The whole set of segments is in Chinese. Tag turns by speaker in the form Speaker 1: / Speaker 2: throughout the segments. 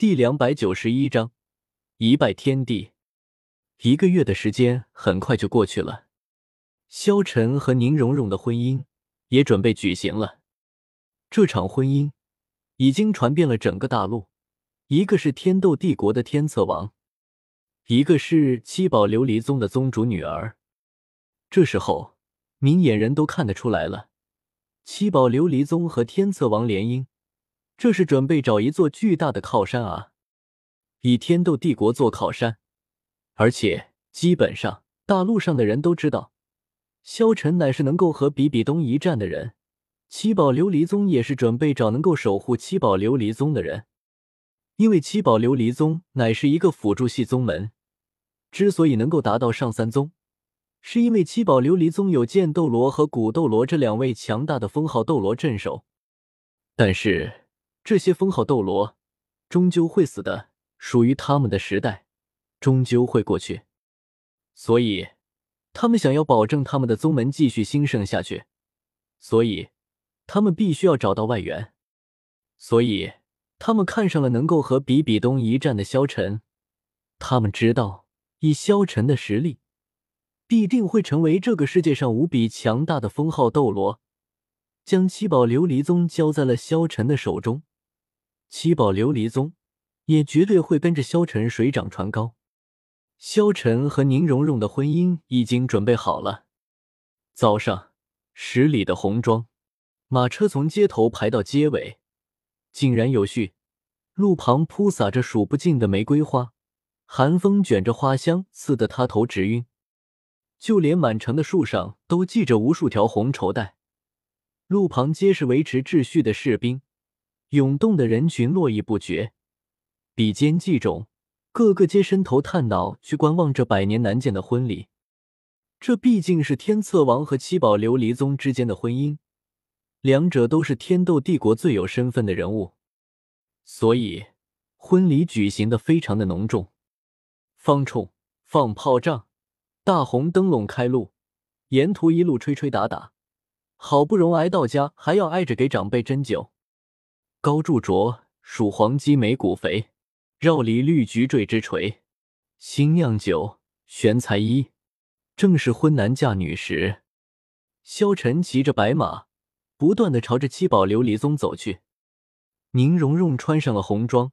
Speaker 1: 第两百九十一章一拜天地。一个月的时间很快就过去了，萧晨和宁荣荣的婚姻也准备举行了。这场婚姻已经传遍了整个大陆。一个是天斗帝国的天策王，一个是七宝琉璃宗的宗主女儿。这时候，明眼人都看得出来了，七宝琉璃宗和天策王联姻。这是准备找一座巨大的靠山啊，以天斗帝国做靠山，而且基本上大陆上的人都知道，萧晨乃是能够和比比东一战的人。七宝琉璃宗也是准备找能够守护七宝琉璃宗的人，因为七宝琉璃宗乃是一个辅助系宗门，之所以能够达到上三宗，是因为七宝琉璃宗有剑斗罗和古斗罗这两位强大的封号斗罗镇守，但是。这些封号斗罗终究会死的，属于他们的时代终究会过去，所以他们想要保证他们的宗门继续兴盛下去，所以他们必须要找到外援，所以他们看上了能够和比比东一战的萧晨，他们知道以萧晨的实力，必定会成为这个世界上无比强大的封号斗罗，将七宝琉璃宗交在了萧晨的手中。七宝琉璃宗也绝对会跟着萧晨水涨船高。萧晨和宁荣荣的婚姻已经准备好了。早上，十里的红妆，马车从街头排到街尾，井然有序。路旁铺洒着数不尽的玫瑰花，寒风卷着花香，刺得他头直晕。就连满城的树上都系着无数条红绸带。路旁皆是维持秩序的士兵。涌动的人群络绎不绝，比肩计种，个个皆伸头探脑去观望这百年难见的婚礼。这毕竟是天策王和七宝琉璃宗之间的婚姻，两者都是天斗帝国最有身份的人物，所以婚礼举行的非常的隆重。放冲，放炮仗，大红灯笼开路，沿途一路吹吹打打，好不容易挨到家，还要挨着给长辈斟酒。高柱卓，数黄鸡眉骨肥，绕里绿菊坠之垂。新酿酒，玄才衣，正是婚男嫁女时。萧晨骑着白马，不断的朝着七宝琉璃宗走去。宁荣荣穿上了红装，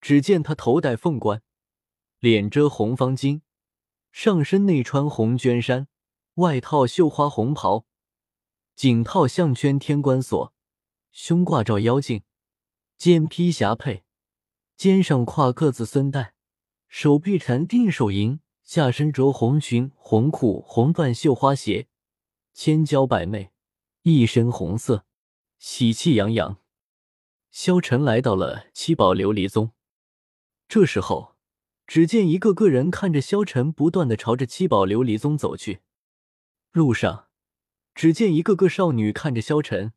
Speaker 1: 只见她头戴凤冠，脸遮红方巾，上身内穿红绢衫，外套绣花红袍，颈套项圈天官锁，胸挂照妖镜。肩披霞帔，肩上挎个子孙带，手臂缠定手银，下身着红裙红裤红缎绣花鞋，千娇百媚，一身红色，喜气洋洋。萧晨来到了七宝琉璃宗，这时候，只见一个个人看着萧晨，不断的朝着七宝琉璃宗走去。路上，只见一个个少女看着萧晨，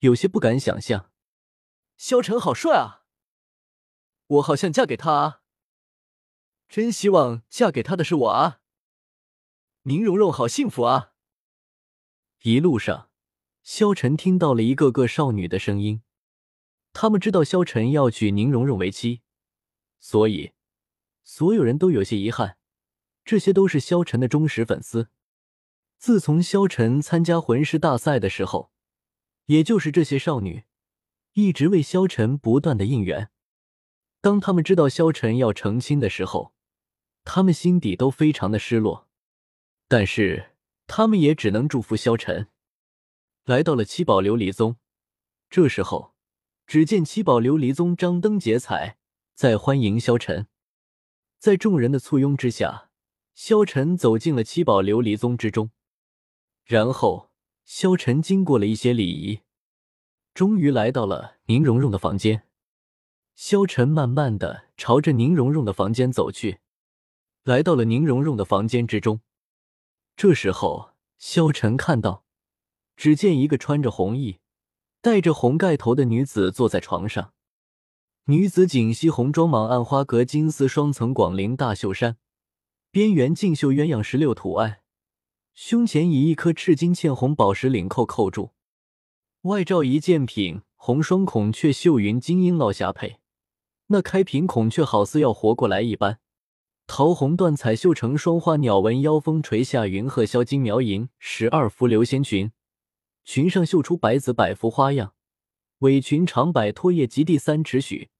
Speaker 1: 有些不敢想象。萧晨好帅啊！我好想嫁给他啊！真希望嫁给他的是我啊！宁荣荣好幸福啊！一路上，萧晨听到了一个个少女的声音，他们知道萧晨要娶宁荣荣为妻，所以所有人都有些遗憾。这些都是萧晨的忠实粉丝。自从萧晨参加魂师大赛的时候，也就是这些少女。一直为萧晨不断的应援。当他们知道萧晨要成亲的时候，他们心底都非常的失落。但是他们也只能祝福萧晨。来到了七宝琉璃宗，这时候，只见七宝琉璃宗张灯结彩，在欢迎萧晨。在众人的簇拥之下，萧晨走进了七宝琉璃宗之中。然后，萧晨经过了一些礼仪。终于来到了宁荣荣的房间，萧晨慢慢的朝着宁荣荣的房间走去，来到了宁荣荣的房间之中。这时候，萧晨看到，只见一个穿着红衣、戴着红盖头的女子坐在床上。女子锦溪红装蟒暗花格金丝双层广陵大袖衫，边缘竞绣鸳鸯石榴图案，胸前以一颗赤金嵌红宝石领扣扣住。外罩一件品红双孔雀绣云金缨烙霞帔，那开屏孔雀好似要活过来一般。桃红缎彩绣成双花鸟纹腰封垂下云鹤销金描银十二幅流仙裙，裙上绣出百子百幅花样，尾裙长摆脱叶及地三尺许，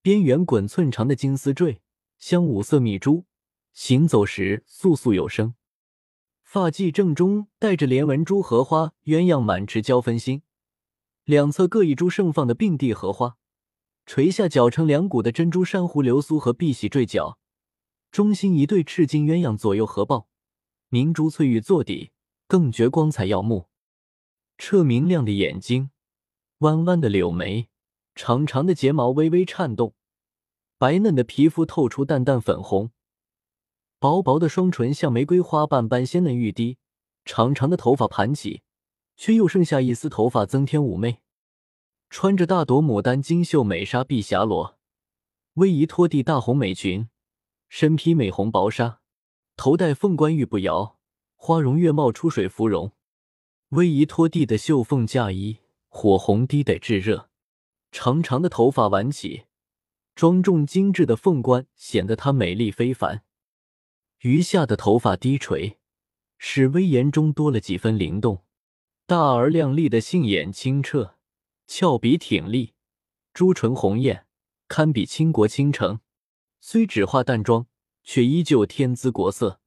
Speaker 1: 边缘滚寸长的金丝坠，镶五色米珠，行走时簌簌有声。发髻正中带着连纹珠荷花鸳鸯满池交分心，两侧各一株盛放的并蒂荷花，垂下绞成两股的珍珠珊瑚流苏和碧玺坠角。中心一对赤金鸳鸯左右合抱，明珠翠玉做底，更觉光彩耀目。澈明亮的眼睛，弯弯的柳眉，长长的睫毛微微颤动，白嫩的皮肤透出淡淡粉红，薄薄的双唇像玫瑰花瓣般鲜嫩欲滴，长长的头发盘起，却又剩下一丝头发增添妩媚。穿着大朵牡丹金绣美纱碧霞罗，逶迤拖地大红美裙。身披美红薄纱，头戴凤冠玉步摇，花容月貌出水芙蓉，逶迤拖地的绣凤嫁衣，火红滴得炙热。长长的头发挽起，庄重精致的凤冠显得她美丽非凡。余下的头发低垂，使威严中多了几分灵动。大而亮丽的杏眼清澈，翘鼻挺立，朱唇红艳，堪比倾国倾城。虽只化淡妆，却依旧天姿国色。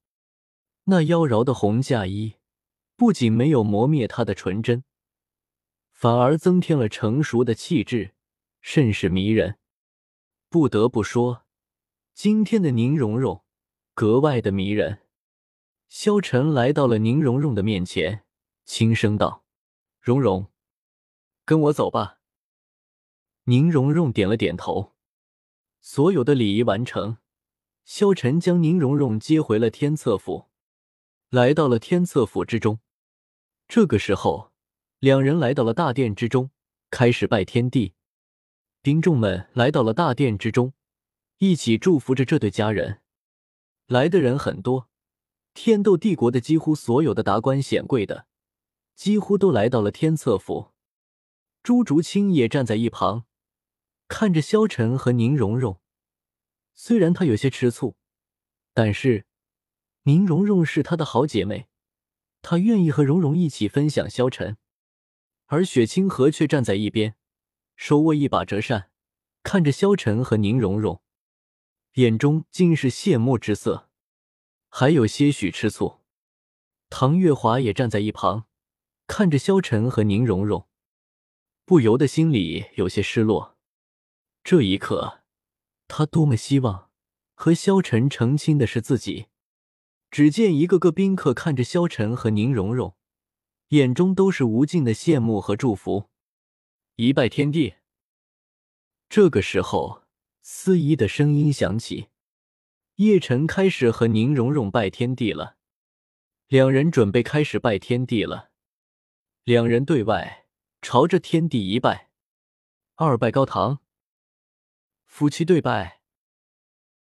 Speaker 1: 那妖娆的红嫁衣，不仅没有磨灭她的纯真，反而增添了成熟的气质，甚是迷人。不得不说，今天的宁荣荣格外的迷人。萧晨来到了宁荣荣的面前，轻声道：“荣荣，跟我走吧。”宁荣荣点了点头。所有的礼仪完成，萧晨将宁荣荣接回了天策府，来到了天策府之中。这个时候，两人来到了大殿之中，开始拜天地。兵众们来到了大殿之中，一起祝福着这对佳人。来的人很多，天斗帝国的几乎所有的达官显贵的，几乎都来到了天策府。朱竹清也站在一旁。看着萧晨和宁荣荣，虽然他有些吃醋，但是宁荣荣是他的好姐妹，他愿意和荣荣一起分享萧晨。而雪清河却站在一边，手握一把折扇，看着萧晨和宁荣荣，眼中尽是羡慕之色，还有些许吃醋。唐月华也站在一旁，看着萧晨和宁荣荣，不由得心里有些失落。这一刻，他多么希望和萧晨成亲的是自己。只见一个个宾客看着萧晨和宁荣荣，眼中都是无尽的羡慕和祝福。一拜天地。这个时候，司仪的声音响起，叶晨开始和宁荣荣拜天地了。两人准备开始拜天地了。两人对外朝着天地一拜，二拜高堂。夫妻对拜，